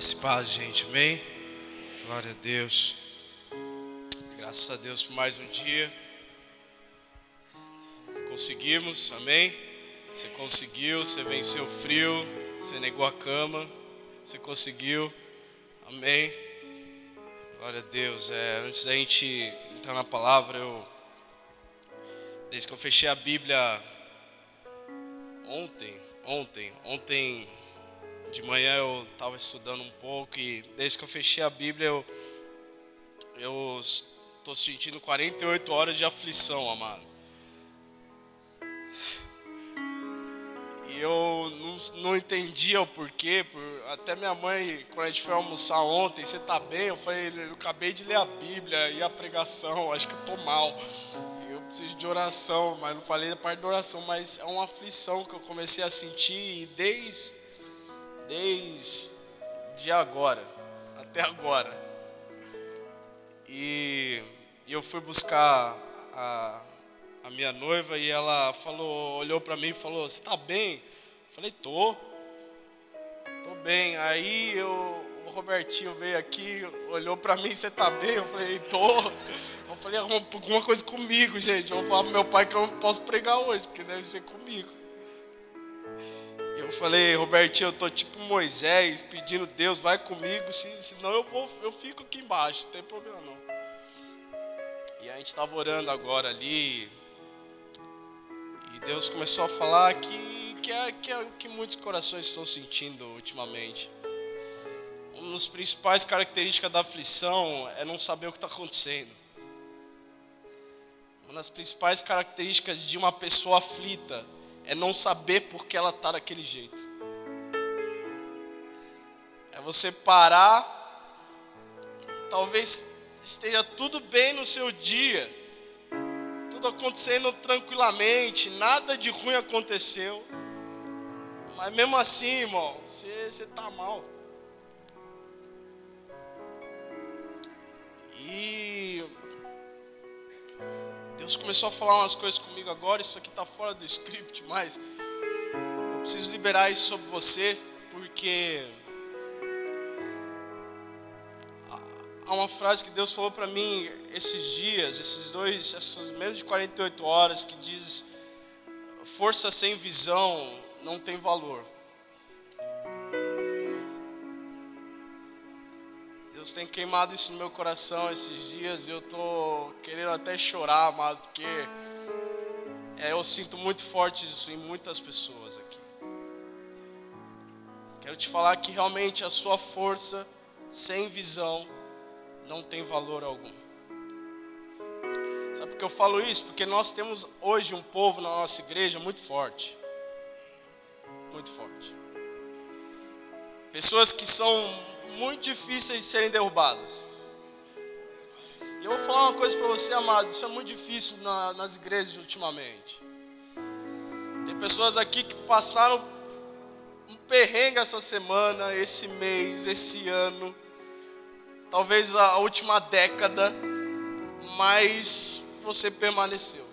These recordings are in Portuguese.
Graças e paz, gente, amém? Glória a Deus. Graças a Deus por mais um dia. Conseguimos, amém? Você conseguiu, você venceu o frio, você negou a cama, você conseguiu, amém? Glória a Deus. É, antes da gente entrar na palavra, eu. Desde que eu fechei a Bíblia ontem, ontem, ontem de manhã eu estava estudando um pouco e desde que eu fechei a Bíblia eu eu estou sentindo 48 horas de aflição, amado. E eu não, não entendia o porquê. Por, até minha mãe, quando a gente foi almoçar ontem, você tá bem? Eu falei, eu acabei de ler a Bíblia e a pregação, acho que tô mal. Eu preciso de oração, mas não falei da parte da oração, mas é uma aflição que eu comecei a sentir e desde desde agora, até agora. E, eu fui buscar a, a minha noiva e ela falou, olhou para mim e falou: "Você está bem?" Eu falei: "Tô. Tô bem". Aí eu, o Robertinho veio aqui, olhou para mim: "Você está bem?" Eu falei: "Tô". Eu falei: "Alguma coisa comigo, gente". Eu vou falar pro meu pai que eu não posso pregar hoje, porque deve ser comigo. Eu falei, Robertinho, eu tô tipo Moisés pedindo Deus, vai comigo, senão eu vou, eu fico aqui embaixo, não tem problema não. E a gente estava orando agora ali, e Deus começou a falar que, que, é, que é o que muitos corações estão sentindo ultimamente. Uma das principais características da aflição é não saber o que está acontecendo. Uma das principais características de uma pessoa aflita é não saber por que ela está daquele jeito. É você parar, talvez esteja tudo bem no seu dia, tudo acontecendo tranquilamente, nada de ruim aconteceu, mas mesmo assim, irmão, você está mal. E Deus começou a falar umas coisas comigo agora, isso aqui está fora do script, mas eu preciso liberar isso sobre você, porque há uma frase que Deus falou para mim esses dias, esses dois, essas menos de 48 horas, que diz: força sem visão não tem valor. Deus tem queimado isso no meu coração esses dias e eu tô querendo até chorar, amado, porque é, eu sinto muito forte isso em muitas pessoas aqui. Quero te falar que realmente a sua força sem visão não tem valor algum. Sabe por que eu falo isso? Porque nós temos hoje um povo na nossa igreja muito forte. Muito forte. Pessoas que são muito difíceis de serem derrubadas. E eu vou falar uma coisa para você, amado, isso é muito difícil na, nas igrejas ultimamente. Tem pessoas aqui que passaram um perrengue essa semana, esse mês, esse ano, talvez a última década, mas você permaneceu.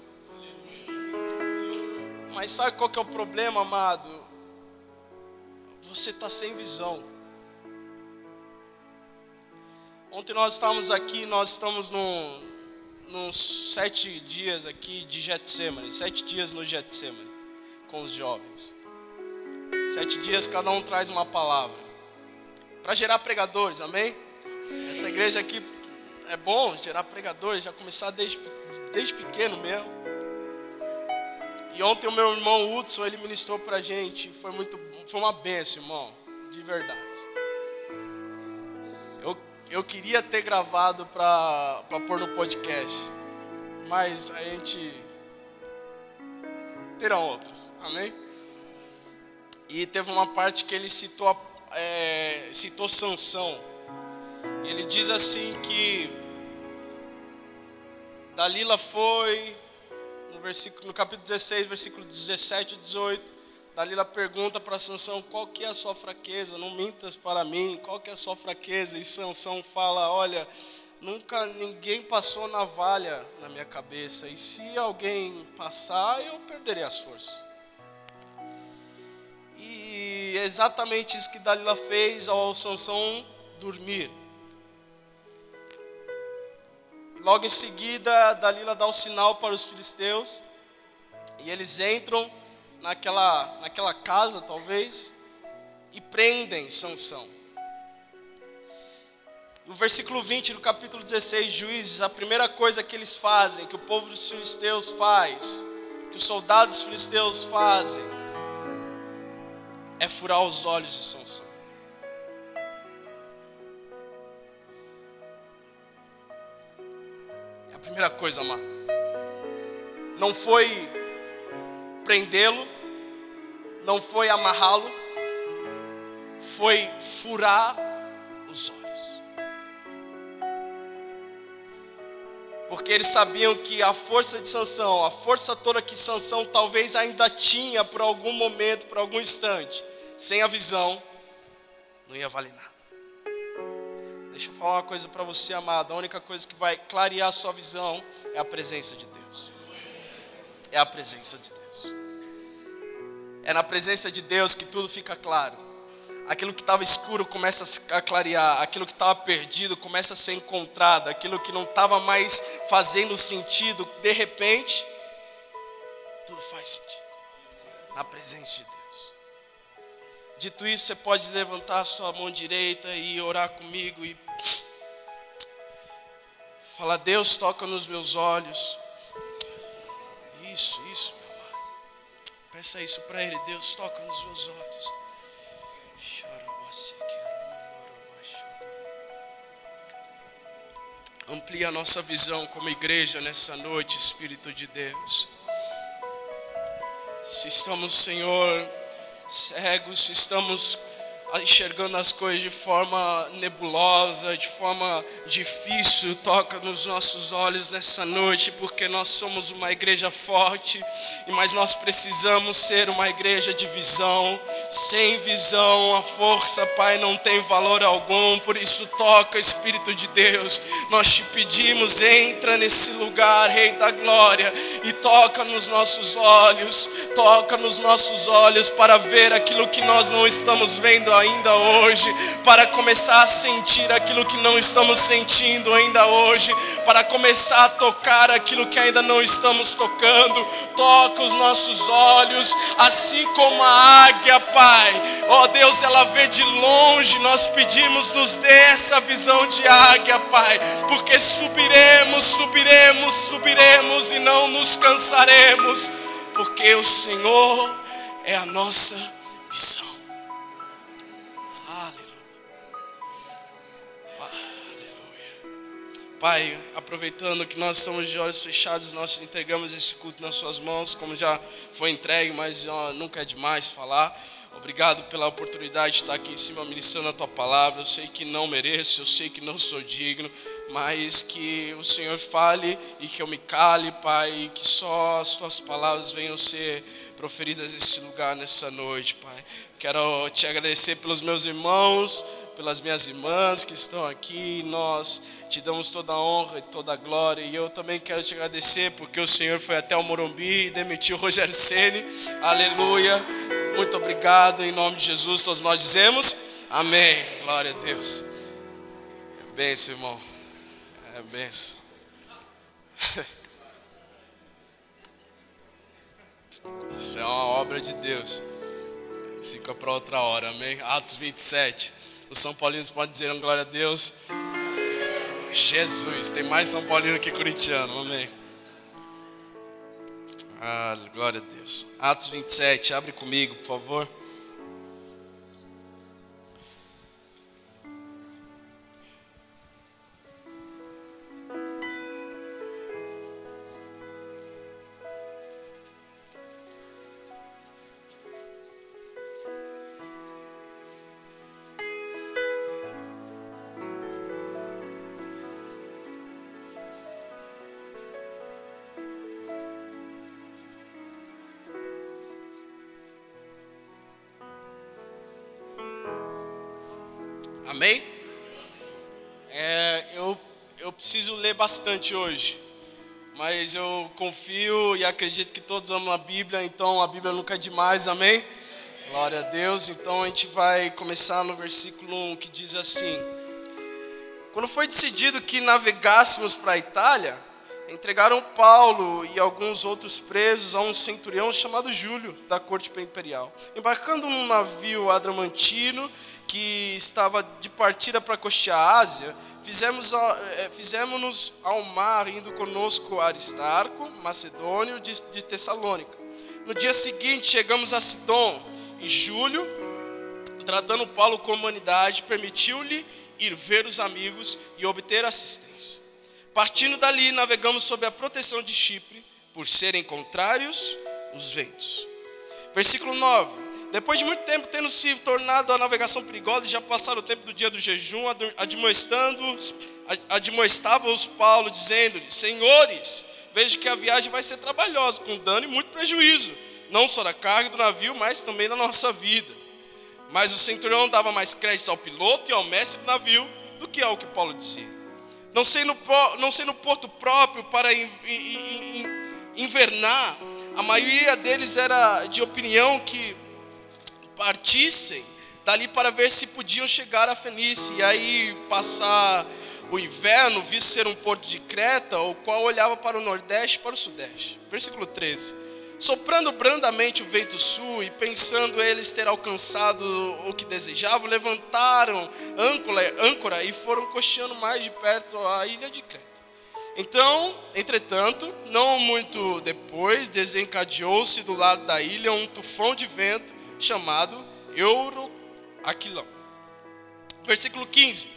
Mas sabe qual que é o problema, amado? Você está sem visão. Ontem nós estávamos aqui, nós estamos num, nos sete dias aqui de Getsemane, sete dias no Getsemane, com os jovens. Sete dias cada um traz uma palavra. Para gerar pregadores, amém? Essa igreja aqui é bom gerar pregadores, já começar desde, desde pequeno mesmo. E ontem o meu irmão Hudson, ele ministrou para a gente, foi muito, foi uma benção, irmão, de verdade eu queria ter gravado para pôr no podcast, mas a gente terão outros, amém? E teve uma parte que ele citou, é, citou Sansão. Ele diz assim que Dalila foi, no, versículo, no capítulo 16, versículo 17 e 18, Dalila pergunta para Sansão qual que é a sua fraqueza, não mintas para mim, qual que é a sua fraqueza? E Sansão fala, olha, nunca ninguém passou navalha na minha cabeça, e se alguém passar, eu perderei as forças. E é exatamente isso que Dalila fez ao Sansão dormir. Logo em seguida, Dalila dá o sinal para os filisteus. E eles entram naquela, naquela casa, talvez, e prendem Sansão. No versículo 20 do capítulo 16, Juízes, a primeira coisa que eles fazem, que o povo dos filisteus faz, que os soldados filisteus fazem, é furar os olhos de Sansão. É a primeira coisa, amado. Não foi prendê-lo, não foi amarrá-lo, foi furar os olhos. Porque eles sabiam que a força de Sansão, a força toda que Sansão talvez ainda tinha por algum momento, por algum instante, sem a visão, não ia valer nada. Deixa eu falar uma coisa para você, amado. A única coisa que vai clarear a sua visão é a presença de Deus. É a presença de Deus. É na presença de Deus que tudo fica claro aquilo que estava escuro começa a clarear, aquilo que estava perdido começa a ser encontrado, aquilo que não estava mais fazendo sentido, de repente, tudo faz sentido na presença de Deus. Dito isso, você pode levantar a sua mão direita e orar comigo e falar: Deus, toca nos meus olhos. Isso, isso. Peça isso para Ele: Deus, toca nos meus olhos. Amplia a nossa visão como igreja nessa noite, Espírito de Deus. Se estamos, Senhor, cegos, se estamos enxergando as coisas de forma nebulosa, de forma difícil, toca nos nossos olhos nessa noite, porque nós somos uma igreja forte, mas nós precisamos ser uma igreja de visão. Sem visão, a força, Pai, não tem valor algum, por isso toca, Espírito de Deus. Nós te pedimos, entra nesse lugar, Rei da Glória, e toca nos nossos olhos, toca nos nossos olhos para ver aquilo que nós não estamos vendo ainda hoje, para começar a sentir aquilo que não estamos sentindo ainda hoje, para começar a tocar aquilo que ainda não estamos tocando. Toca os nossos olhos, assim como a águia, Pai. Ó oh, Deus, ela vê de longe. Nós pedimos, nos dê essa visão de águia, Pai, porque subiremos, subiremos, subiremos e não nos cansaremos, porque o Senhor é a nossa visão. Pai, aproveitando que nós estamos de olhos fechados, nós entregamos esse culto nas Suas mãos, como já foi entregue, mas ó, nunca é demais falar. Obrigado pela oportunidade de estar aqui em cima ministrando a Tua palavra. Eu sei que não mereço, eu sei que não sou digno, mas que o Senhor fale e que eu me cale, Pai, e que só as Tuas palavras venham ser proferidas nesse lugar, nessa noite, Pai. Quero te agradecer pelos meus irmãos, pelas minhas irmãs que estão aqui, nós te damos toda a honra e toda a glória. E eu também quero te agradecer porque o Senhor foi até o Morumbi e demitiu o Rogério Ceni. Aleluia. Muito obrigado. Em nome de Jesus, todos nós dizemos amém. Glória a Deus. É benção, irmão. É benção. Isso é uma obra de Deus. Fica para outra hora, amém? Atos 27. Os São Paulinos podem dizer glória a Deus. Jesus, tem mais São Paulino que corintiano, amém. Ah, glória a Deus. Atos 27, abre comigo, por favor. Bastante hoje, mas eu confio e acredito que todos amam a Bíblia, então a Bíblia nunca é demais, amém? Glória a Deus. Então a gente vai começar no versículo 1 que diz assim: Quando foi decidido que navegássemos para a Itália, entregaram Paulo e alguns outros presos a um centurião chamado Júlio, da corte imperial. Embarcando num navio adramantino que estava de partida para costear a Ásia, fizemos, é, fizemos-nos ao mar, indo conosco Aristarco, macedônio de, de Tessalônica. No dia seguinte, chegamos a Sidon, e Júlio, tratando Paulo com humanidade, permitiu-lhe ir ver os amigos e obter assistência. Partindo dali, navegamos sob a proteção de Chipre, por serem contrários os ventos. Versículo 9. Depois de muito tempo tendo se tornado a navegação perigosa, já passaram o tempo do dia do jejum, admoestava-os Paulo, dizendo-lhe: Senhores, vejo que a viagem vai ser trabalhosa, com dano e muito prejuízo, não só da carga do navio, mas também da nossa vida. Mas o centurião dava mais crédito ao piloto e ao mestre do navio do que ao que Paulo dizia não sei no, não porto próprio para invernar. A maioria deles era de opinião que partissem dali para ver se podiam chegar a Fenícia e aí passar o inverno, visto ser um porto de Creta, o qual olhava para o nordeste e para o sudeste. Versículo 13. Soprando brandamente o vento sul e pensando eles ter alcançado o que desejavam, levantaram âncora, âncora e foram cocheando mais de perto a ilha de Creta. Então, entretanto, não muito depois, desencadeou-se do lado da ilha um tufão de vento chamado Euroaquilão. Versículo 15.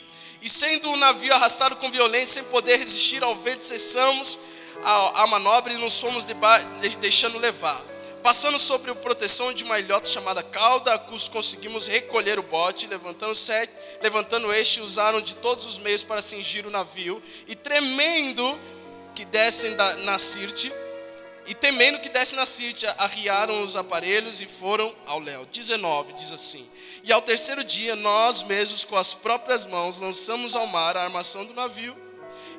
E sendo o navio arrastado com violência, sem poder resistir ao vento, cessamos a, a manobra e nos fomos deixando levar. Passando sobre a proteção de uma ilhota chamada cauda, a conseguimos recolher o bote, levantando, sete, levantando este, usaram de todos os meios para cingir o navio, e tremendo que descem da, na Sirte, e temendo que descem na Sirte, arriaram os aparelhos e foram ao léu. 19 diz assim: E ao terceiro dia, nós mesmos com as próprias mãos lançamos ao mar a armação do navio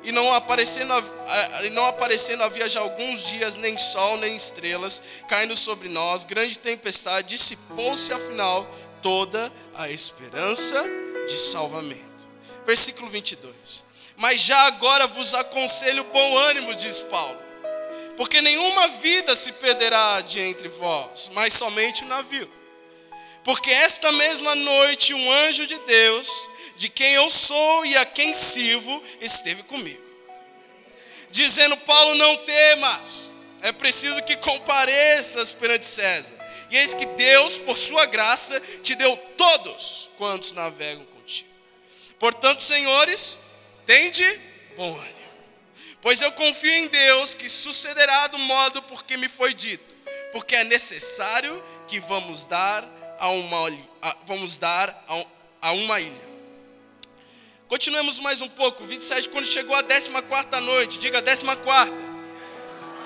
e não aparecendo, e não aparecendo havia já alguns dias nem sol nem estrelas caindo sobre nós, grande tempestade, dissipou-se afinal toda a esperança de salvamento. Versículo 22. Mas já agora vos aconselho bom ânimo, diz Paulo, porque nenhuma vida se perderá de entre vós, mas somente o navio. Porque esta mesma noite um anjo de Deus de quem eu sou e a quem sirvo, esteve comigo. Dizendo, Paulo, não temas, é preciso que compareças perante César. E eis que Deus, por sua graça, te deu todos quantos navegam contigo. Portanto, senhores, tende bom ânimo. Pois eu confio em Deus que sucederá do modo porque me foi dito, porque é necessário que vamos dar a uma, vamos dar a uma ilha. Continuemos mais um pouco. 27, quando chegou a 14 noite, diga 14.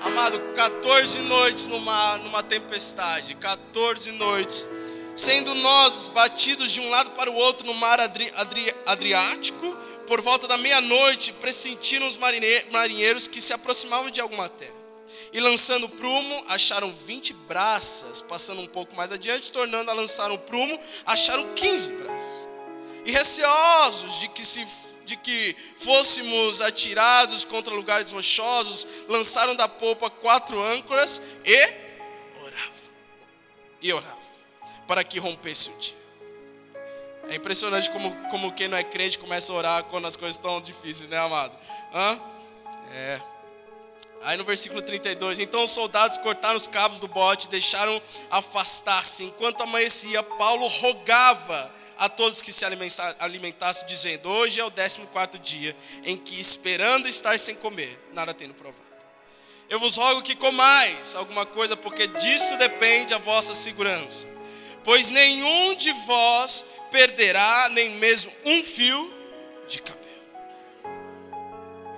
Amado, 14 noites numa, numa tempestade, 14 noites, sendo nós batidos de um lado para o outro no mar Adri, Adri, Adriático, por volta da meia-noite, pressentiram os marinheiros que se aproximavam de alguma terra. E lançando prumo, acharam 20 braças, passando um pouco mais adiante, tornando a lançar o prumo, acharam 15 braças e receosos de que se de que fôssemos atirados contra lugares rochosos, lançaram da polpa quatro âncoras e oravam. E oravam para que rompesse o dia. É impressionante como, como quem não é crente começa a orar quando as coisas estão difíceis, né, amado? Hã? É. Aí no versículo 32, então os soldados cortaram os cabos do bote, deixaram afastar-se. Enquanto amanhecia, Paulo rogava a todos que se alimentassem, dizendo: Hoje é o décimo quarto dia em que, esperando estar sem comer, nada tendo provado. Eu vos rogo que comais alguma coisa, porque disso depende a vossa segurança. Pois nenhum de vós perderá nem mesmo um fio de cabelo.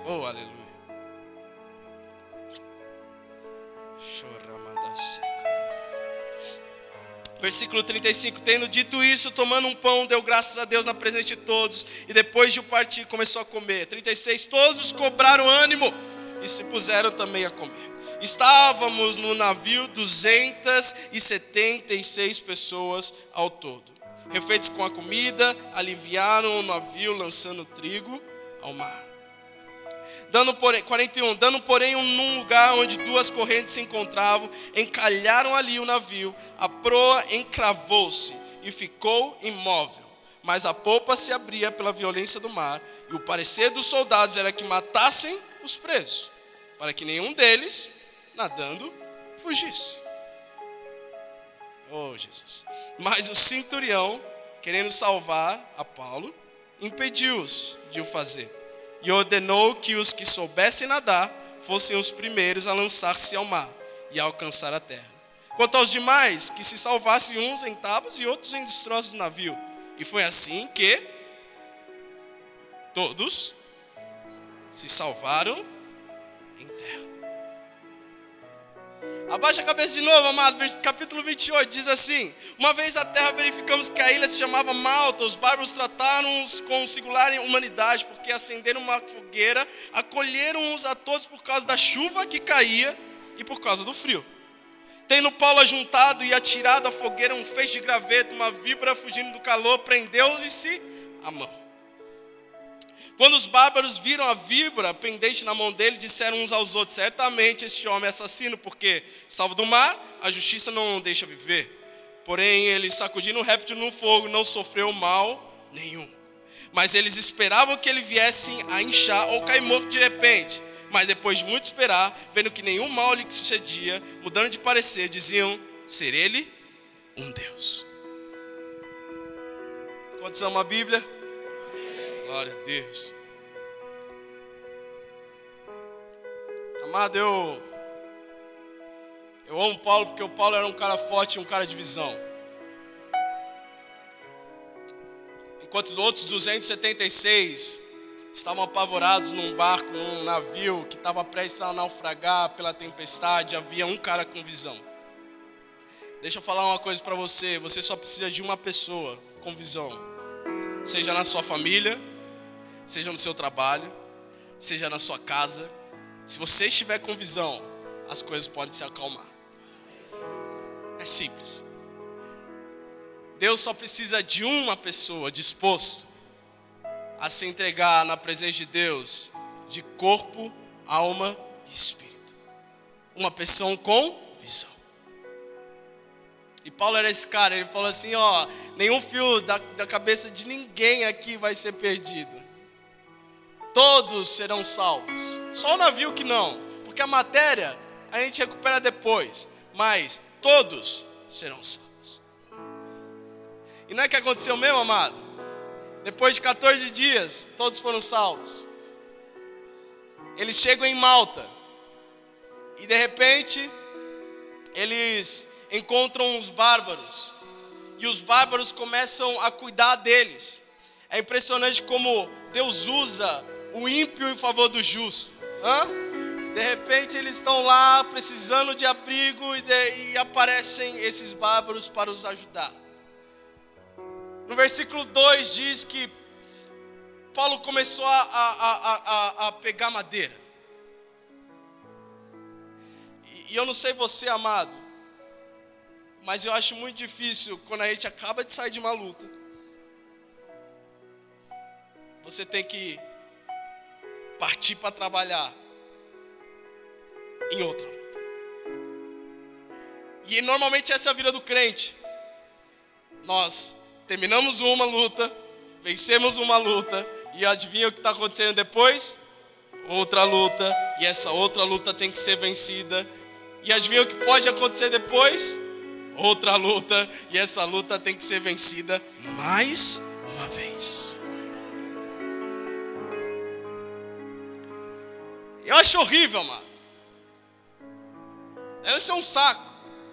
Oh, aleluia. Versículo 35: Tendo dito isso, tomando um pão, deu graças a Deus na presença de todos, e depois de o partir, começou a comer. 36: Todos cobraram ânimo e se puseram também a comer. Estávamos no navio 276 pessoas ao todo. Refeitos com a comida, aliviaram o navio lançando trigo ao mar. Dando porém, 41, dando porém num lugar onde duas correntes se encontravam, encalharam ali o navio, a proa encravou-se e ficou imóvel. Mas a popa se abria pela violência do mar, e o parecer dos soldados era que matassem os presos, para que nenhum deles, nadando, fugisse. Oh, Jesus. Mas o centurião, querendo salvar a Paulo, impediu-os de o fazer e ordenou que os que soubessem nadar fossem os primeiros a lançar-se ao mar e a alcançar a terra. Quanto aos demais, que se salvassem uns em tábuas e outros em destroços do navio. E foi assim que todos se salvaram em terra. Abaixa a cabeça de novo, amado. Capítulo 28 diz assim: Uma vez a terra verificamos que a ilha se chamava Malta. Os bárbaros trataram-os com singular humanidade, porque acenderam uma fogueira, acolheram-os a todos por causa da chuva que caía e por causa do frio. Tendo Paulo ajuntado e atirado à fogueira um feixe de graveto, uma víbora fugindo do calor, prendeu-lhe-se a mão. Quando os bárbaros viram a víbora pendente na mão dele, disseram uns aos outros: Certamente este homem é assassino, porque, salvo do mar, a justiça não o deixa viver. Porém, ele, sacudindo o réptil no fogo, não sofreu mal nenhum. Mas eles esperavam que ele viesse a inchar ou cair morto de repente. Mas depois de muito esperar, vendo que nenhum mal lhe sucedia, mudando de parecer, diziam ser ele um Deus. Quantos amam a Bíblia? Glória a Deus. Amado, eu eu amo Paulo porque o Paulo era um cara forte, um cara de visão. Enquanto outros 276 estavam apavorados num barco, num navio que estava prestes a naufragar pela tempestade, havia um cara com visão. Deixa eu falar uma coisa para você, você só precisa de uma pessoa com visão. Seja na sua família, seja no seu trabalho, seja na sua casa. Se você estiver com visão, as coisas podem se acalmar. É simples. Deus só precisa de uma pessoa disposto a se entregar na presença de Deus de corpo, alma e espírito. Uma pessoa com visão. E Paulo era esse cara, ele falou assim: ó, nenhum fio da, da cabeça de ninguém aqui vai ser perdido todos serão salvos. Só o navio que não, porque a matéria a gente recupera depois, mas todos serão salvos. E não é que aconteceu mesmo, amado? Depois de 14 dias, todos foram salvos. Eles chegam em Malta. E de repente, eles encontram os bárbaros. E os bárbaros começam a cuidar deles. É impressionante como Deus usa o ímpio em favor do justo. Hã? De repente eles estão lá precisando de abrigo e, de, e aparecem esses bárbaros para os ajudar. No versículo 2 diz que Paulo começou a, a, a, a pegar madeira. E, e eu não sei você, amado, mas eu acho muito difícil quando a gente acaba de sair de uma luta. Você tem que partir para trabalhar em outra luta. E normalmente essa é a vida do crente. Nós terminamos uma luta, vencemos uma luta, e adivinha o que está acontecendo depois? Outra luta, e essa outra luta tem que ser vencida. E adivinha o que pode acontecer depois? Outra luta, e essa luta tem que ser vencida mais uma vez. Eu acho horrível, mano. Deve ser um saco.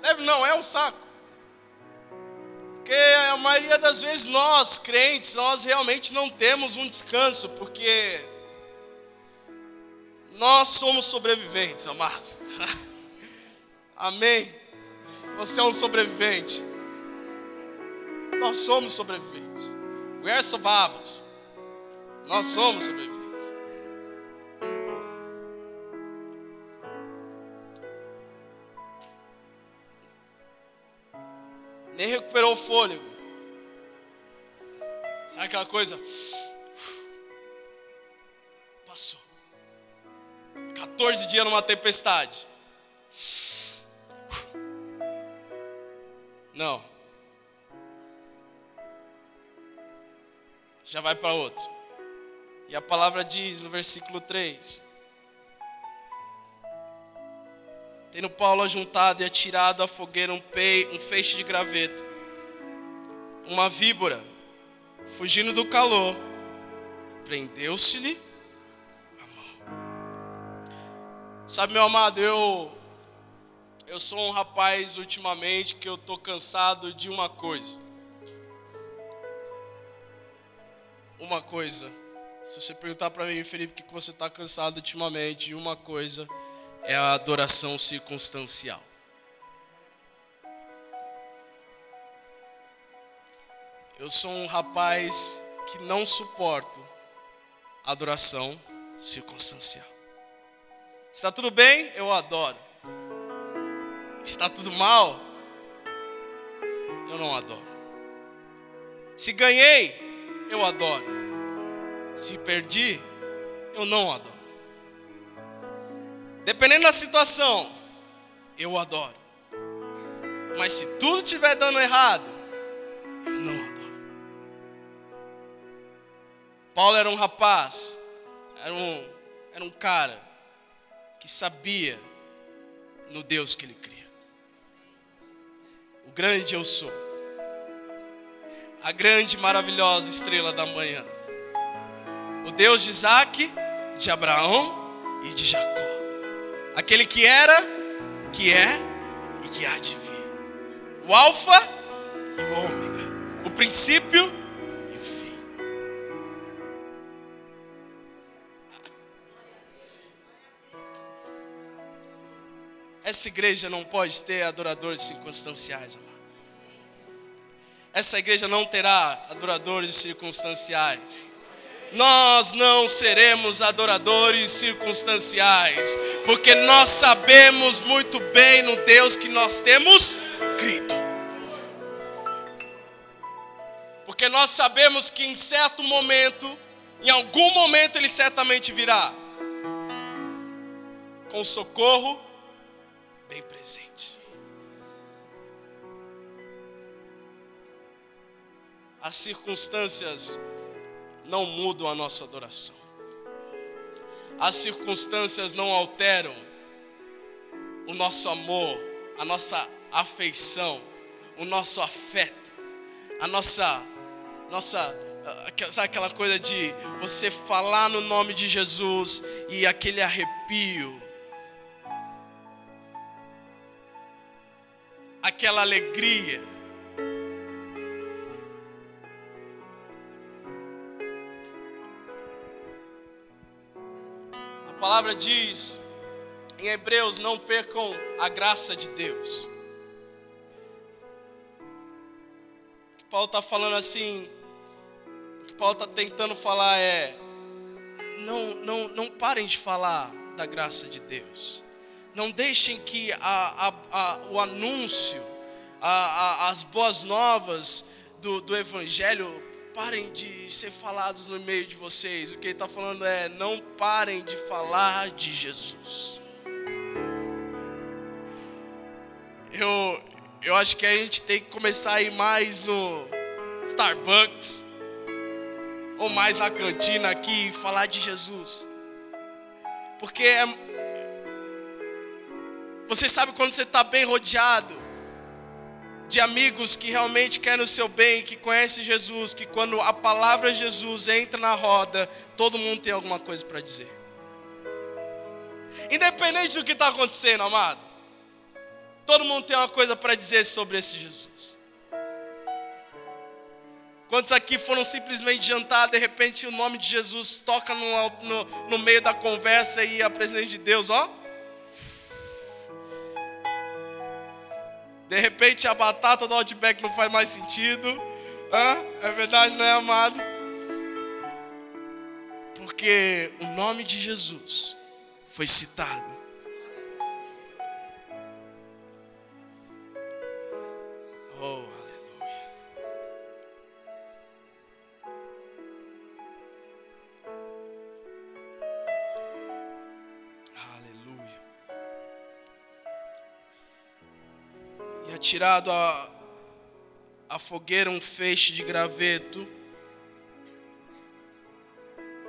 Deve não, é um saco. Porque a maioria das vezes nós, crentes, nós realmente não temos um descanso, porque nós somos sobreviventes, amado. Amém. Você é um sobrevivente. Nós somos sobreviventes. We are survivors. Nós somos sobreviventes. Nem recuperou o fôlego. Sabe aquela coisa? Passou. 14 dias numa tempestade. Não. Já vai para outra. E a palavra diz no versículo 3: Tendo Paulo ajuntado e atirado à fogueira um, um feixe de graveto, uma víbora, fugindo do calor, prendeu-se-lhe a mão. Sabe, meu amado, eu eu sou um rapaz ultimamente que eu tô cansado de uma coisa. Uma coisa. Se você perguntar para mim, Felipe, o que você está cansado ultimamente de uma coisa, é a adoração circunstancial. Eu sou um rapaz que não suporto adoração circunstancial. Está tudo bem? Eu adoro. Está tudo mal? Eu não adoro. Se ganhei, eu adoro. Se perdi, eu não adoro. Dependendo da situação, eu adoro. Mas se tudo estiver dando errado, eu não adoro. Paulo era um rapaz, era um, era um cara que sabia no Deus que ele cria. O grande eu sou. A grande maravilhosa estrela da manhã. O Deus de Isaac, de Abraão e de Jacó. Aquele que era, que é e que há de vir. O Alfa e o Ômega. O princípio e o fim. Essa igreja não pode ter adoradores circunstanciais, amado. Essa igreja não terá adoradores circunstanciais nós não seremos adoradores circunstanciais, porque nós sabemos muito bem no Deus que nós temos crido. Porque nós sabemos que em certo momento, em algum momento ele certamente virá com socorro bem presente. As circunstâncias não mudam a nossa adoração. As circunstâncias não alteram o nosso amor, a nossa afeição, o nosso afeto, a nossa nossa sabe aquela coisa de você falar no nome de Jesus e aquele arrepio, aquela alegria. A palavra diz em Hebreus: não percam a graça de Deus. O que Paulo está falando assim, o que Paulo está tentando falar é: não, não, não parem de falar da graça de Deus. Não deixem que a, a, a, o anúncio, as boas novas do, do Evangelho parem de ser falados no meio de vocês. O que ele está falando é: não parem de falar de Jesus. Eu, eu acho que a gente tem que começar a ir mais no Starbucks ou mais na cantina aqui e falar de Jesus. Porque é, você sabe quando você está bem rodeado de amigos que realmente querem o seu bem, que conhecem Jesus, que quando a palavra Jesus entra na roda, todo mundo tem alguma coisa para dizer. Independente do que está acontecendo, amado, todo mundo tem uma coisa para dizer sobre esse Jesus. Quantos aqui foram simplesmente jantar, de repente o nome de Jesus toca no, no, no meio da conversa e a presença de Deus, ó. De repente a batata do Outback não faz mais sentido. Hã? É verdade, não é, amado? Porque o nome de Jesus foi citado. Atirado a, a fogueira um feixe de graveto.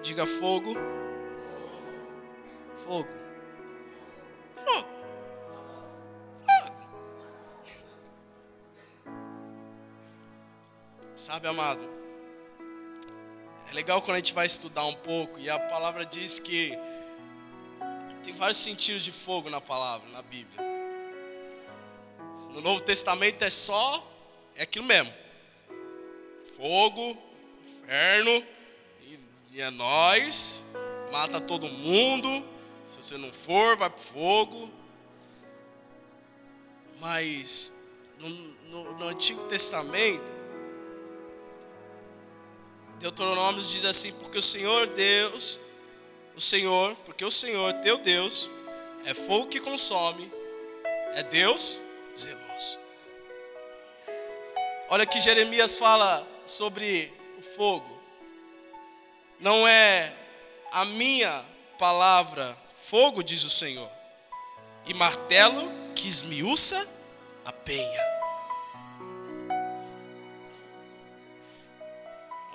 Diga fogo. Fogo. Fogo. Fogo. Sabe, amado? É legal quando a gente vai estudar um pouco e a palavra diz que tem vários sentidos de fogo na palavra, na Bíblia. No Novo Testamento é só, é aquilo mesmo: fogo, inferno, e, e é nós, mata todo mundo. Se você não for, vai para o fogo. Mas no, no, no Antigo Testamento, Deuteronômio diz assim: porque o Senhor Deus, o Senhor, porque o Senhor, teu Deus, é fogo que consome, é Deus zeloso. Olha que Jeremias fala sobre o fogo. Não é a minha palavra fogo, diz o Senhor, e martelo que esmiuça a penha.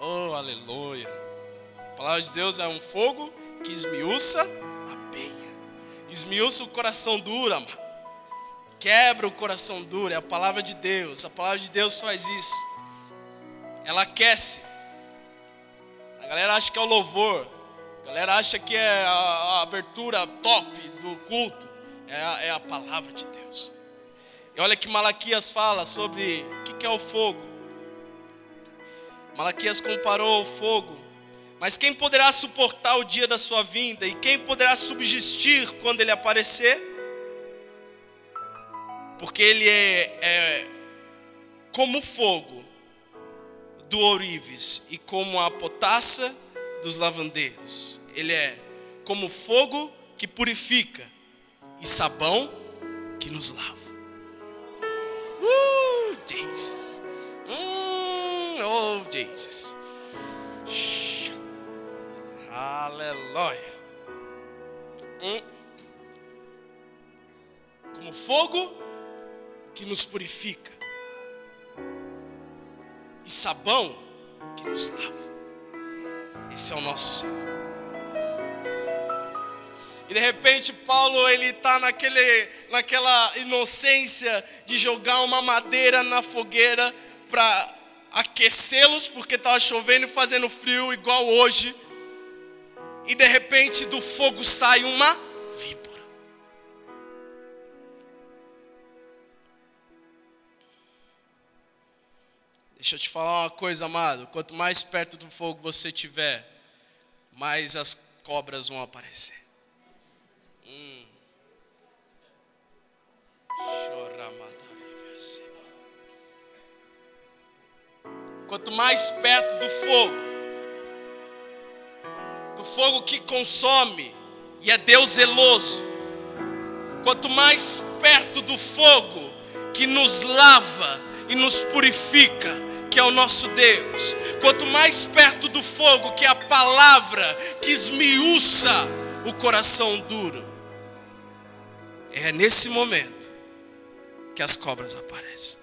Oh, aleluia. A palavra de Deus é um fogo que esmiuça a penha. Esmiuça o coração duro, amado quebra o coração duro, é a palavra de Deus. A palavra de Deus faz isso. Ela aquece. A galera acha que é o louvor. A galera acha que é a, abertura top do culto. É a, é a, palavra de Deus. E olha que Malaquias fala sobre o que, que é o fogo. Malaquias comparou o fogo. Mas quem poderá suportar o dia da sua vinda? E quem poderá subsistir quando ele aparecer? Porque ele é, é como fogo do ourives e como a potassa dos lavandeiros. Ele é como fogo que purifica e sabão que nos lava. Uh, Jesus. Mm, oh, Jesus. Aleluia. Hum. Como fogo que nos purifica, e sabão que nos lava. Esse é o nosso Senhor. E de repente Paulo ele está naquele, naquela inocência de jogar uma madeira na fogueira para aquecê-los porque estava chovendo e fazendo frio igual hoje. E de repente do fogo sai uma Deixa eu te falar uma coisa, amado. Quanto mais perto do fogo você tiver, mais as cobras vão aparecer. Hum. Quanto mais perto do fogo, do fogo que consome, e é Deus zeloso. Quanto mais perto do fogo que nos lava e nos purifica, que é o nosso Deus, quanto mais perto do fogo, que é a palavra que esmiuça o coração duro, é nesse momento que as cobras aparecem.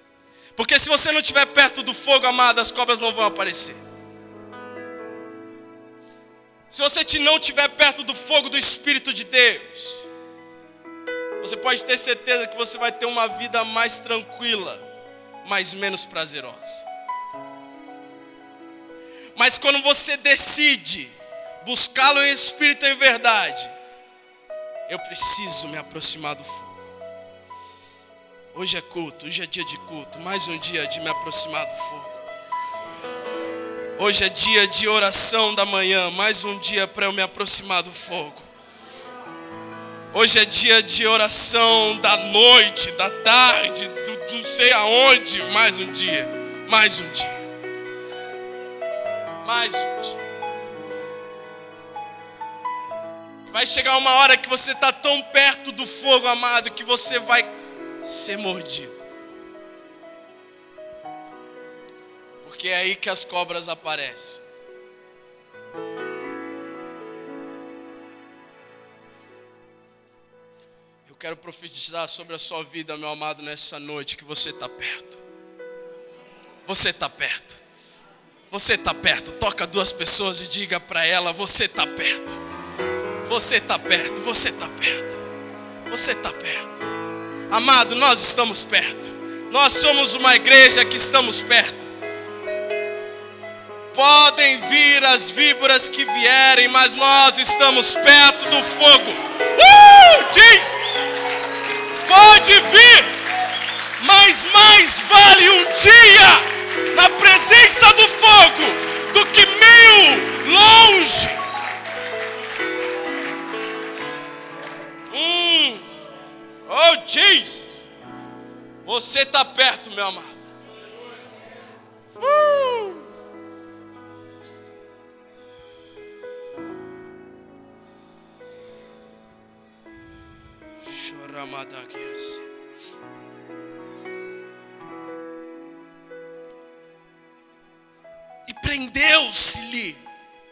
Porque se você não estiver perto do fogo, amado, as cobras não vão aparecer. Se você não estiver perto do fogo do Espírito de Deus, você pode ter certeza que você vai ter uma vida mais tranquila, mas menos prazerosa. Mas quando você decide buscá-lo em espírito e em verdade, eu preciso me aproximar do fogo. Hoje é culto, hoje é dia de culto, mais um dia de me aproximar do fogo. Hoje é dia de oração da manhã, mais um dia para eu me aproximar do fogo. Hoje é dia de oração da noite, da tarde, do não sei aonde, mais um dia, mais um dia mais hoje. Vai chegar uma hora que você está tão perto do fogo, amado, que você vai ser mordido. Porque é aí que as cobras aparecem. Eu quero profetizar sobre a sua vida, meu amado, nessa noite, que você está perto. Você está perto. Você está perto. Toca duas pessoas e diga para ela: Você está perto. Você está perto. Você está perto. Você está perto. Amado, nós estamos perto. Nós somos uma igreja que estamos perto. Podem vir as víboras que vierem, mas nós estamos perto do fogo. Uh! Diz! Pode vir, mas mais vale um dia na presença do fogo do que mil longe. Hum. Oh, Jesus! Você está perto, meu amado. Uh! Choramadaquias. E prendeu-se-lhe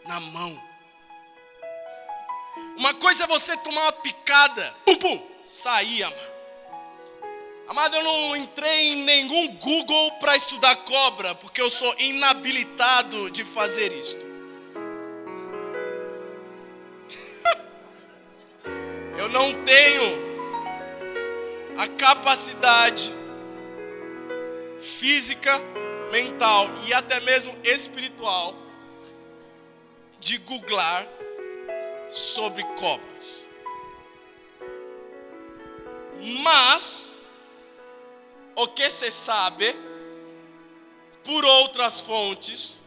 na mão. Uma coisa é você tomar uma picada, pum, pum, sair, amado. Amado, eu não entrei em nenhum Google para estudar cobra, porque eu sou inabilitado de fazer isto. eu não tenho a capacidade física, mental e até mesmo espiritual de googlar sobre cobras. Mas o que se sabe por outras fontes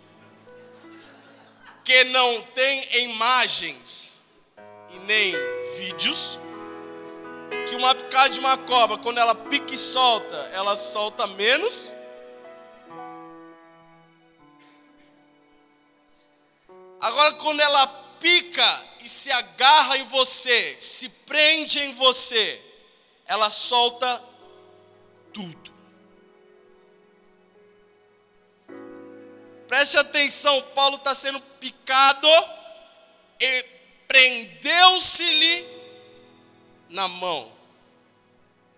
que não tem imagens e nem vídeos que uma picada de uma cobra, quando ela pica e solta, ela solta menos. Agora, quando ela pica e se agarra em você, se prende em você, ela solta tudo. Preste atenção, Paulo está sendo picado e prendeu-se-lhe na mão.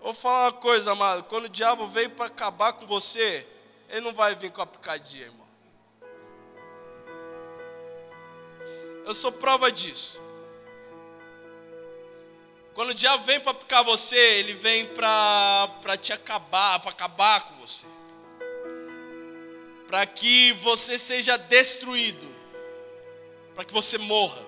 Vou falar uma coisa, amado. Quando o diabo veio para acabar com você, ele não vai vir com a picadinha, irmão. Eu sou prova disso. Quando o diabo vem para picar você, ele vem para te acabar, para acabar com você. Para que você seja destruído. Para que você morra.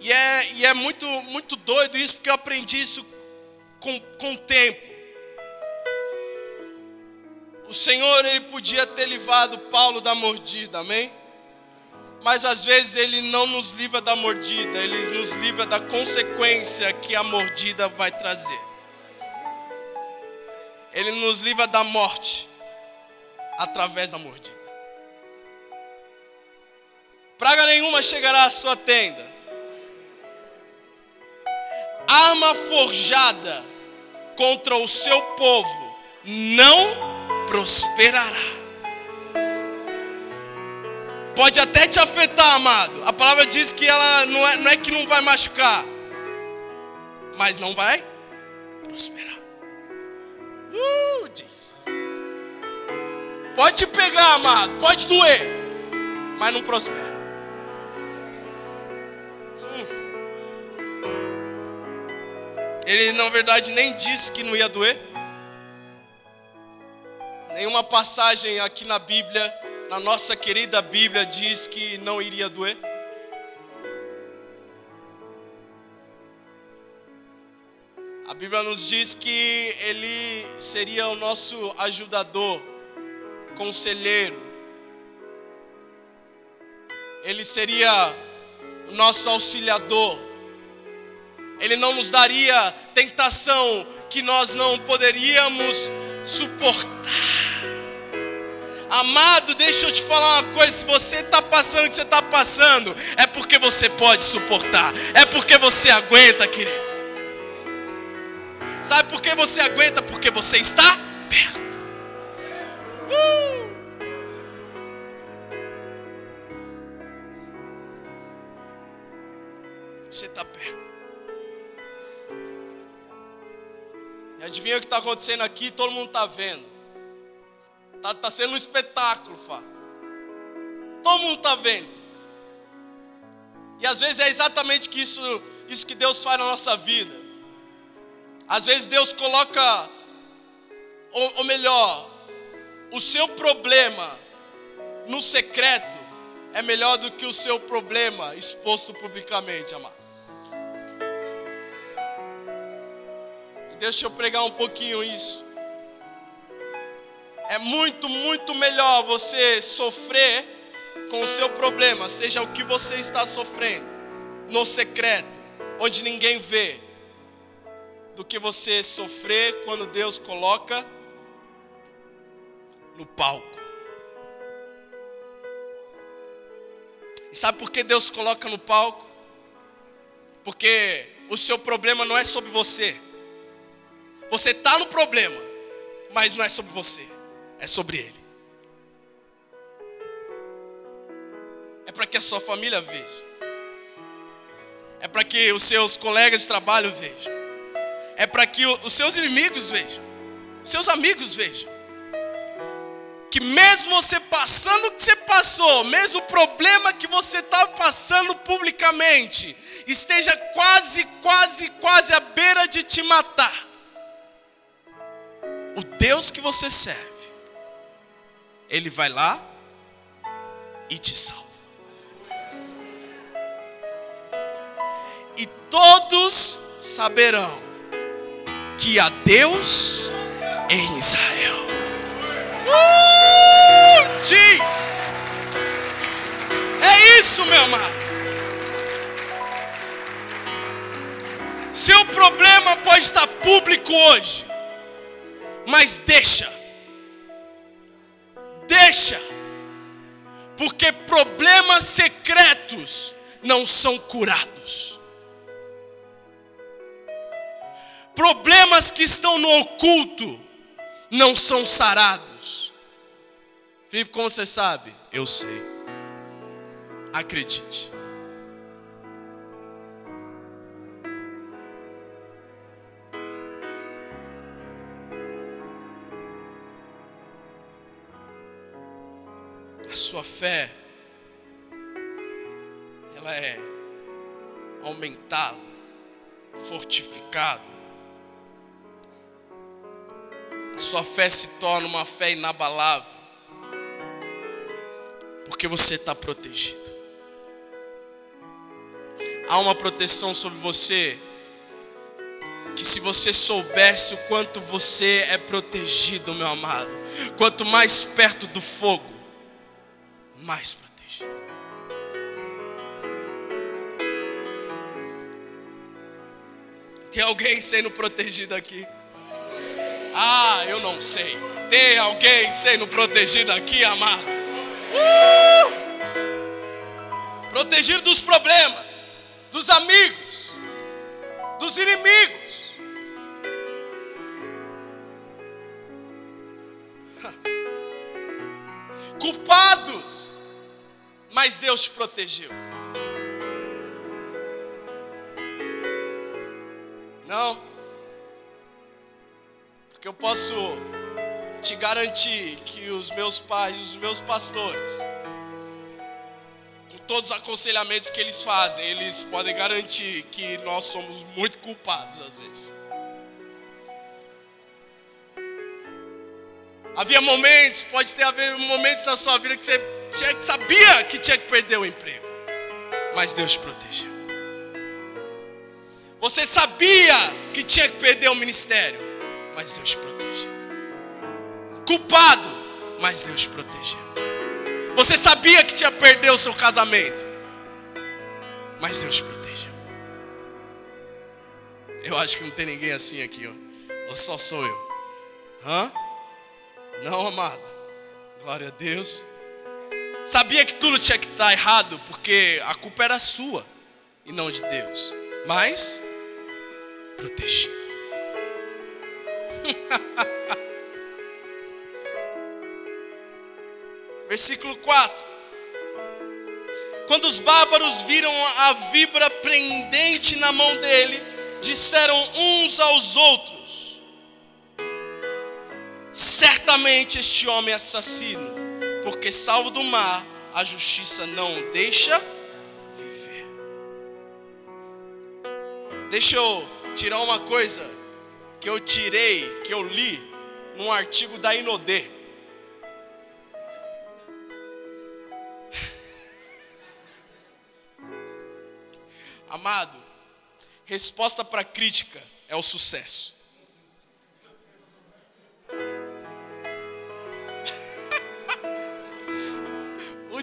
E é, e é muito, muito doido isso, porque eu aprendi isso com, com o tempo. O Senhor, Ele podia ter livrado Paulo da mordida, amém? Mas às vezes Ele não nos livra da mordida, Ele nos livra da consequência que a mordida vai trazer. Ele nos livra da morte através da mordida. Praga nenhuma chegará à sua tenda arma forjada contra o seu povo não prosperará. Pode até te afetar, amado. A palavra diz que ela não é, não é que não vai machucar, mas não vai prosperar. Uh, diz. Pode te pegar, amado. Pode doer, mas não prospera. Ele, na verdade, nem disse que não ia doer. Nenhuma passagem aqui na Bíblia, na nossa querida Bíblia, diz que não iria doer. A Bíblia nos diz que Ele seria o nosso ajudador, conselheiro. Ele seria o nosso auxiliador. Ele não nos daria tentação que nós não poderíamos suportar. Amado, deixa eu te falar uma coisa: se você está passando o que você está passando, é porque você pode suportar, é porque você aguenta, querido. Sabe por que você aguenta? Porque você está perto. Uh! Você está perto. E adivinha o que está acontecendo aqui? Todo mundo está vendo. Está tá sendo um espetáculo, Fá. Todo mundo está vendo. E às vezes é exatamente isso, isso que Deus faz na nossa vida. Às vezes Deus coloca, ou, ou melhor, o seu problema no secreto é melhor do que o seu problema exposto publicamente, amado. Deixa eu pregar um pouquinho isso. É muito, muito melhor você sofrer com o seu problema, seja o que você está sofrendo, no secreto, onde ninguém vê, do que você sofrer quando Deus coloca no palco. E sabe por que Deus coloca no palco? Porque o seu problema não é sobre você. Você está no problema, mas não é sobre você, é sobre Ele. É para que a sua família veja, é para que os seus colegas de trabalho vejam, é para que os seus inimigos vejam, seus amigos vejam. Que mesmo você passando o que você passou, mesmo o problema que você está passando publicamente, esteja quase, quase, quase à beira de te matar, o Deus que você serve, Ele vai lá e te salva. E todos saberão que há Deus em Israel. Uh, Jesus! É isso, meu amado. Seu problema pode estar público hoje, mas deixa, porque problemas secretos não são curados. Problemas que estão no oculto não são sarados. Felipe, como você sabe? Eu sei. Acredite. Fé, ela é aumentada, fortificada a sua fé se torna uma fé inabalável, porque você está protegido. Há uma proteção sobre você, que se você soubesse o quanto você é protegido, meu amado, quanto mais perto do fogo, mais protegido. Tem alguém sendo protegido aqui? Ah, eu não sei. Tem alguém sendo protegido aqui, amado? Uh! Protegido dos problemas, dos amigos, dos inimigos. Mas Deus te protegeu. Não. Porque eu posso te garantir que os meus pais, os meus pastores, com todos os aconselhamentos que eles fazem, eles podem garantir que nós somos muito culpados às vezes. Havia momentos, pode ter havido momentos na sua vida que você tinha, sabia que tinha que perder o emprego, mas Deus te protegeu. Você sabia que tinha que perder o ministério, mas Deus protegeu. Culpado, mas Deus protegeu. Você sabia que tinha perder o seu casamento, mas Deus protegeu. Eu acho que não tem ninguém assim aqui, ó. Ou só sou eu? Hã? Não, amado. Glória a Deus. Sabia que tudo tinha que estar errado, porque a culpa era sua e não de Deus. Mas protegido. Versículo 4. Quando os bárbaros viram a vibra pendente na mão dele, disseram uns aos outros: Certamente este homem é assassino, porque salvo do mar, a justiça não deixa viver. Deixa eu tirar uma coisa que eu tirei, que eu li num artigo da Inodê. Amado, resposta para crítica é o sucesso.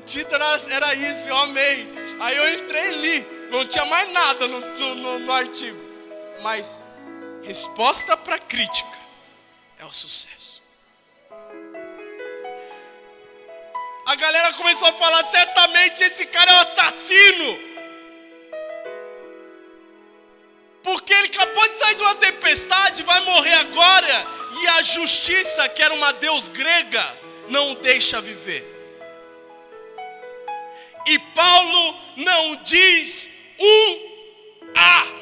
Título era isso, eu amei. Aí eu entrei ali, não tinha mais nada no, no, no artigo. Mas resposta para crítica é o sucesso. A galera começou a falar: certamente esse cara é um assassino. Porque ele acabou de sair de uma tempestade, vai morrer agora, e a justiça, que era uma deus grega, não deixa viver. E Paulo não diz um A.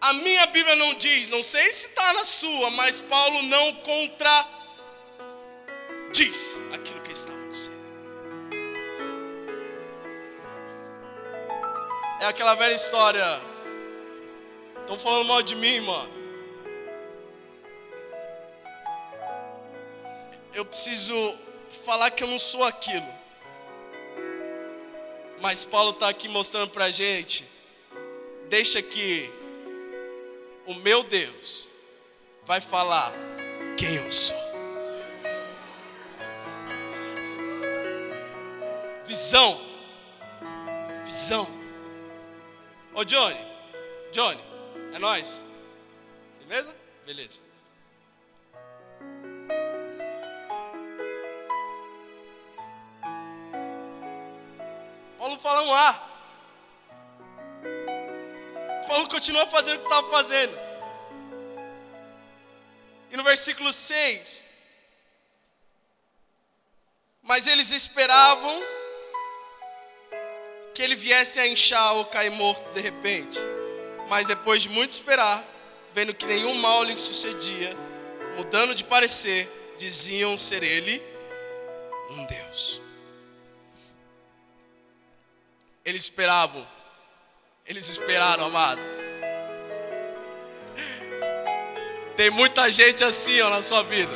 A minha Bíblia não diz, não sei se está na sua, mas Paulo não contra diz aquilo que está dizendo. É aquela velha história. Estão falando mal de mim, mano. Eu preciso falar que eu não sou aquilo. Mas Paulo está aqui mostrando para a gente. Deixa que o meu Deus vai falar quem eu sou. Visão. Visão. Ô Johnny, Johnny, é nós. Beleza? Beleza. Paulo fala um A. Paulo continua fazendo o que estava fazendo. E no versículo 6, mas eles esperavam que ele viesse a inchar ou cair morto de repente. Mas depois de muito esperar, vendo que nenhum mal lhe sucedia, mudando de parecer, diziam ser ele um Deus. Eles esperavam eles esperaram, amado. Tem muita gente assim ó, na sua vida.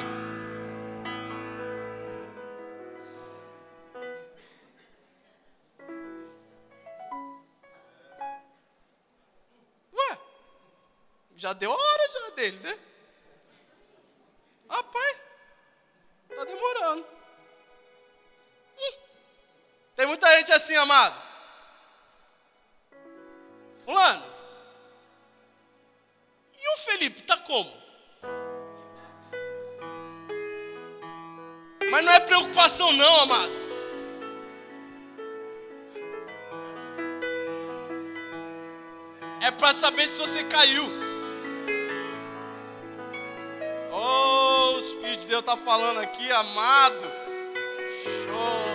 Ué, já deu a hora já dele, né? Rapaz, tá demorando. Tem muita gente assim, amado. Como? Mas não é preocupação não, amado. É para saber se você caiu. Oh, o Espírito de Deus tá falando aqui, amado. Show.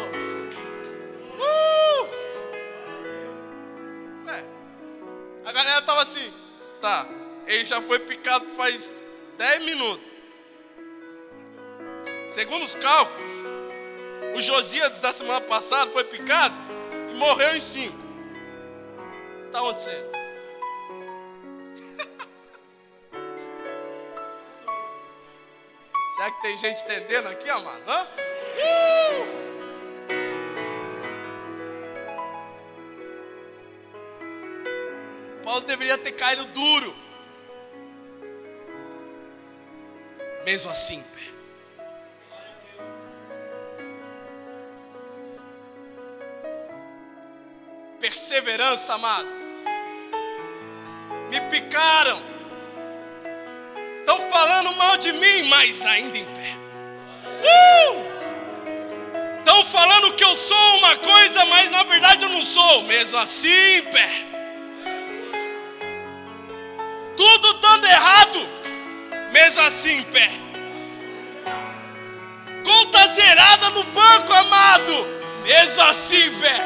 A galera tava assim, tá, ele já foi picado faz 10 minutos. Segundo os cálculos, o Josias da semana passada foi picado e morreu em 5. Está acontecendo? Será que tem gente entendendo aqui, amado? Hã? Paulo deveria ter caído duro. Mesmo assim. Perseverança, amado. Me picaram. Estão falando mal de mim, mas ainda em pé. Estão uh! falando que eu sou uma coisa, mas na verdade eu não sou. Mesmo assim, em pé. tudo dando errado, mesmo assim pé. Conta zerada no banco, amado, mesmo assim pé.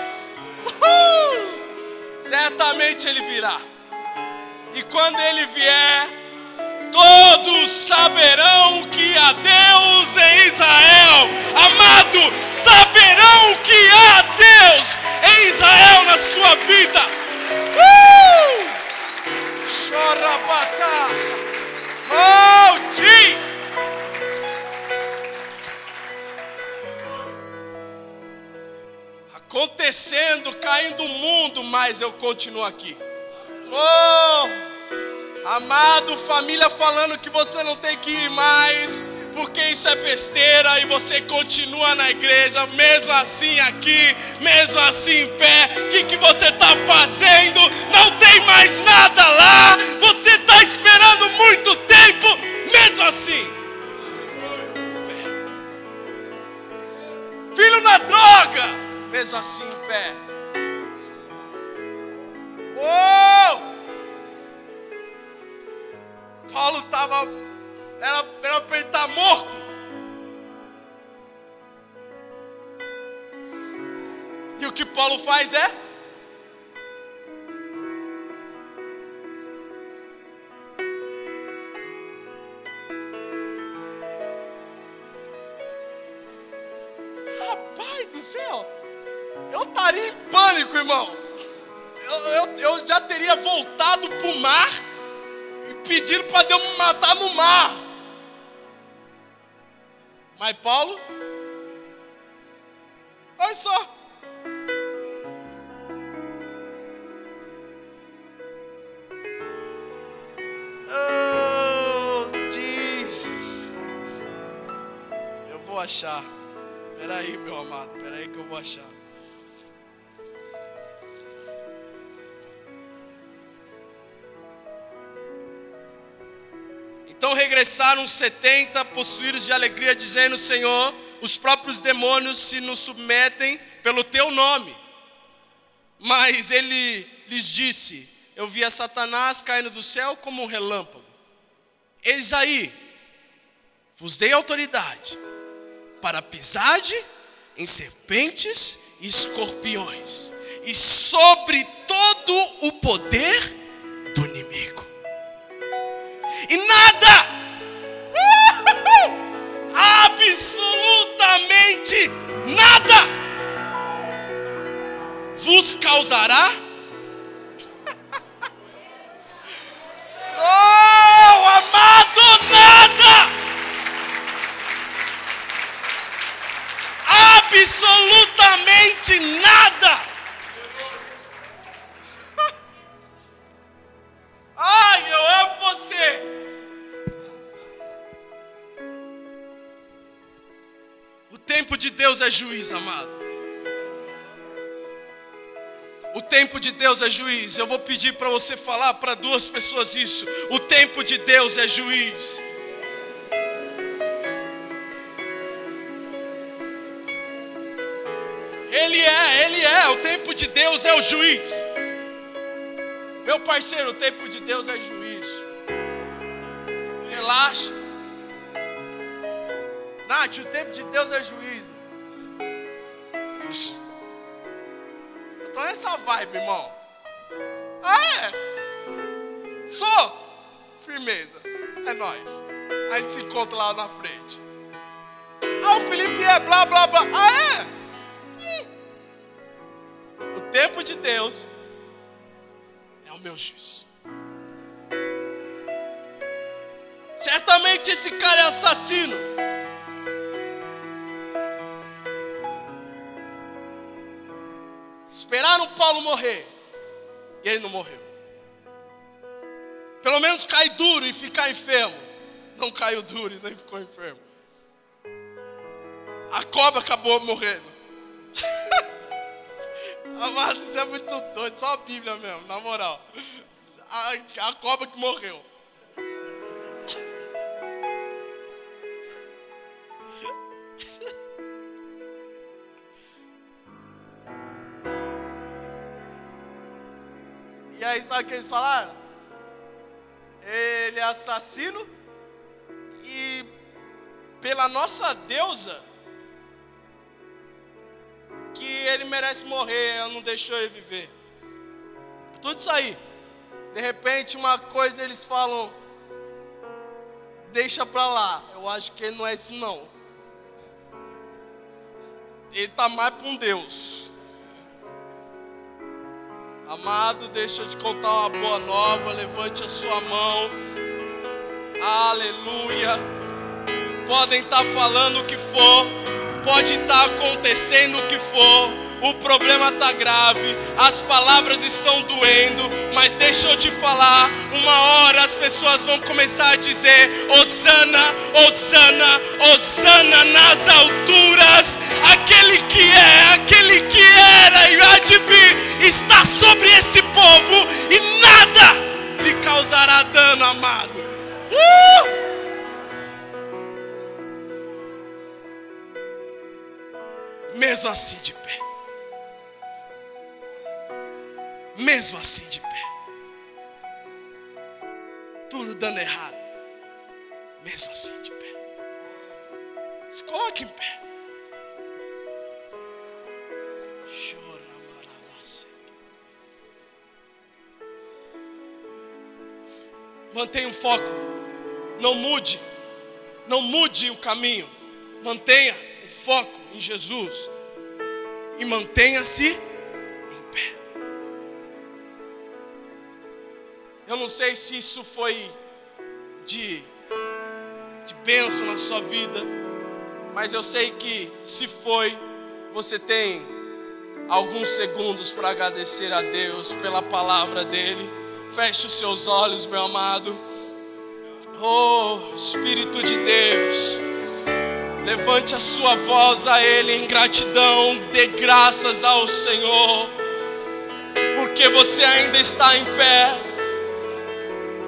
Certamente ele virá. E quando ele vier, todos saberão que há Deus em Israel. Amado, saberão que há Deus em Israel na sua vida. Uh! Chora, Oh, Jesus! acontecendo, caindo o mundo, mas eu continuo aqui. Oh, amado, família falando que você não tem que ir mais, porque isso é besteira e você continua na igreja, mesmo assim aqui, mesmo assim em pé. O que, que você está fazendo? Não tem mais nada lá, você está esperando muito tempo, mesmo assim. Filho na droga mesmo assim em pé. Oh! Paulo estava, era, era morto. E o que Paulo faz é? Regressaram setenta, possuídos de alegria, dizendo: Senhor, os próprios demônios se nos submetem pelo teu nome. Mas ele lhes disse: Eu vi a Satanás caindo do céu como um relâmpago. Eis aí, vos dei autoridade para pisar em serpentes e escorpiões, e sobre todo o poder do inimigo e nada, absolutamente nada, vos causará. É juiz, amado. O tempo de Deus é juiz. Eu vou pedir para você falar para duas pessoas isso. O tempo de Deus é juiz. Ele é, ele é. O tempo de Deus é o juiz. Meu parceiro, o tempo de Deus é juízo. Relaxa. Nath, o tempo de Deus é juízo. Eu tô nessa vibe, irmão. Ah, é? Sou. Firmeza. É nós. A gente se encontra lá na frente. Ah, o Felipe é blá blá blá. Ah, é? O tempo de Deus o meu juiz. Certamente esse cara é assassino. Esperaram Paulo morrer e ele não morreu. Pelo menos cair duro e ficar enfermo. Não caiu duro e nem ficou enfermo. A cobra acabou morrendo. Amado, isso é muito doido, só a Bíblia mesmo, na moral. A, a cobra que morreu. Aí, sabe o que eles falaram? Ele é assassino e pela nossa deusa que ele merece morrer, eu não deixou ele viver. Tudo isso aí. De repente, uma coisa eles falam: deixa para lá. Eu acho que ele não é isso não. Ele está mais para um Deus. Amado, deixa eu te contar uma boa nova. Levante a sua mão. Aleluia. Podem estar tá falando o que for, pode estar tá acontecendo o que for o problema está grave, as palavras estão doendo, mas deixa eu te falar: uma hora as pessoas vão começar a dizer: Osana, Osana, Osana nas alturas, aquele que é, aquele que era e há de vir, está sobre esse povo e nada lhe causará dano, amado. Uh! Mesmo assim de pé. mesmo assim de pé. Tudo dando errado, mesmo assim de pé. Se coloque em pé. Mantenha o foco. Não mude. Não mude o caminho. Mantenha o foco em Jesus. E mantenha-se Eu não sei se isso foi de, de bênção na sua vida, mas eu sei que se foi, você tem alguns segundos para agradecer a Deus pela palavra dEle. Feche os seus olhos, meu amado. Oh, Espírito de Deus. Levante a sua voz a Ele em gratidão, dê graças ao Senhor, porque você ainda está em pé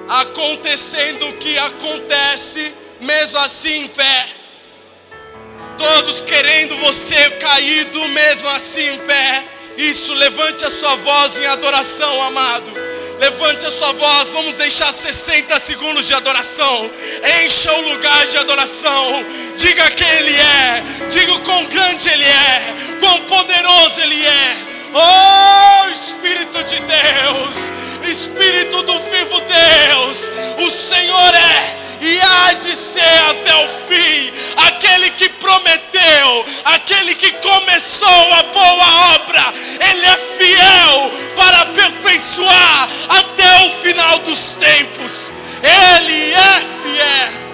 acontecendo o que acontece, mesmo assim em pé. Todos querendo você caído, mesmo assim em pé. Isso, levante a sua voz em adoração, amado. Levante a sua voz, vamos deixar 60 segundos de adoração. Encha o lugar de adoração. Diga quem Ele é, diga o quão grande Ele é, quão poderoso Ele é. Oh Espírito de Deus, Espírito do vivo Deus, o Senhor é e há de ser até o fim, aquele que prometeu, aquele que começou a boa obra, Ele é fiel para aperfeiçoar até o final dos tempos, Ele é fiel.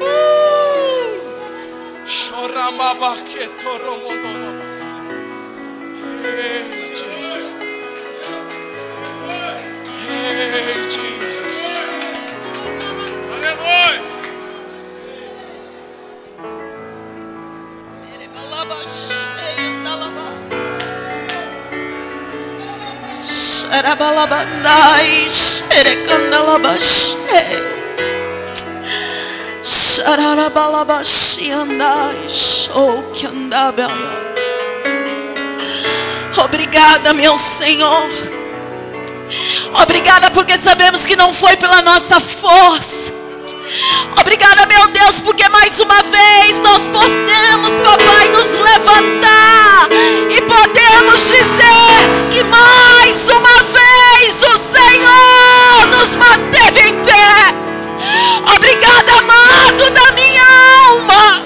Uh! Hey, Jesus. Hey, Jesus. Shokyandabaya. Obrigada, meu Senhor. Obrigada porque sabemos que não foi pela nossa força. Obrigada, meu Deus, porque mais uma vez nós podemos, papai, nos levantar e podemos dizer que mais uma vez o Senhor nos manteve em pé. Obrigada, amado da minha alma.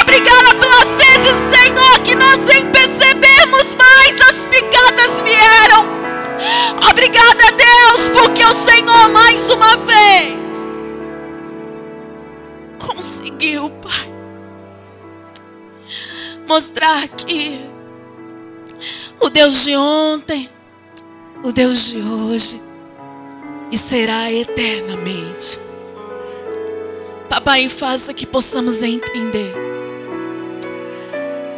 Obrigada pelas vezes, Senhor, que nós nem percebemos mais as picadas vieram. Obrigada, Deus, porque o Senhor mais uma vez conseguiu, Pai, mostrar que o Deus de ontem, o Deus de hoje e será eternamente. Papai, faça que possamos entender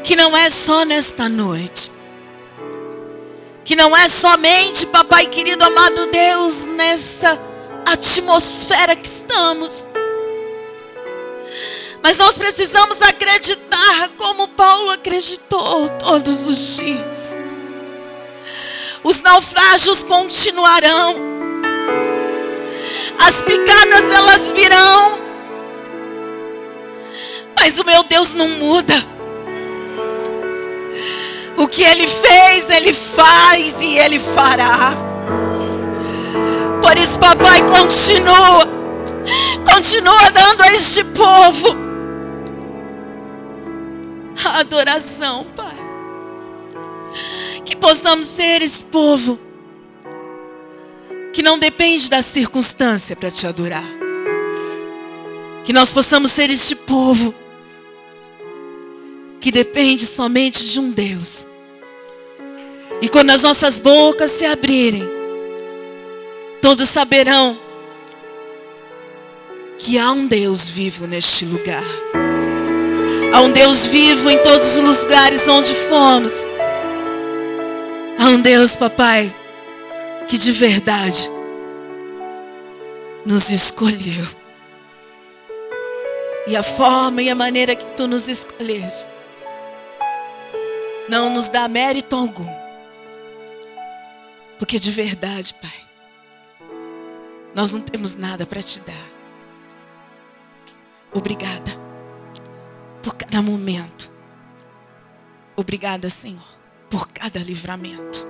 que não é só nesta noite, que não é somente, papai querido, amado Deus, nessa atmosfera que estamos. Mas nós precisamos acreditar como Paulo acreditou todos os dias. Os naufrágios continuarão. As picadas elas virão. Mas o meu Deus não muda. O que ele fez, ele faz e ele fará. Por isso, papai, continua continua dando a este povo a adoração, Pai. Que possamos ser esse povo que não depende da circunstância para te adorar. Que nós possamos ser este povo que depende somente de um Deus. E quando as nossas bocas se abrirem, todos saberão que há um Deus vivo neste lugar. Há um Deus vivo em todos os lugares onde fomos. Há um Deus, papai, que de verdade nos escolheu. E a forma e a maneira que tu nos escolheste não nos dá mérito algum. Porque de verdade, Pai, nós não temos nada para te dar. Obrigada por cada momento. Obrigada, Senhor, por cada livramento.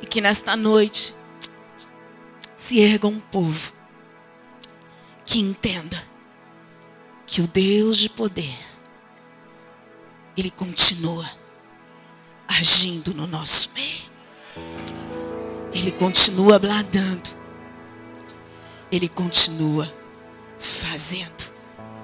E que nesta noite se erga um povo que entenda que o Deus de poder, Ele continua agindo no nosso meio. Ele continua bladando. Ele continua fazendo.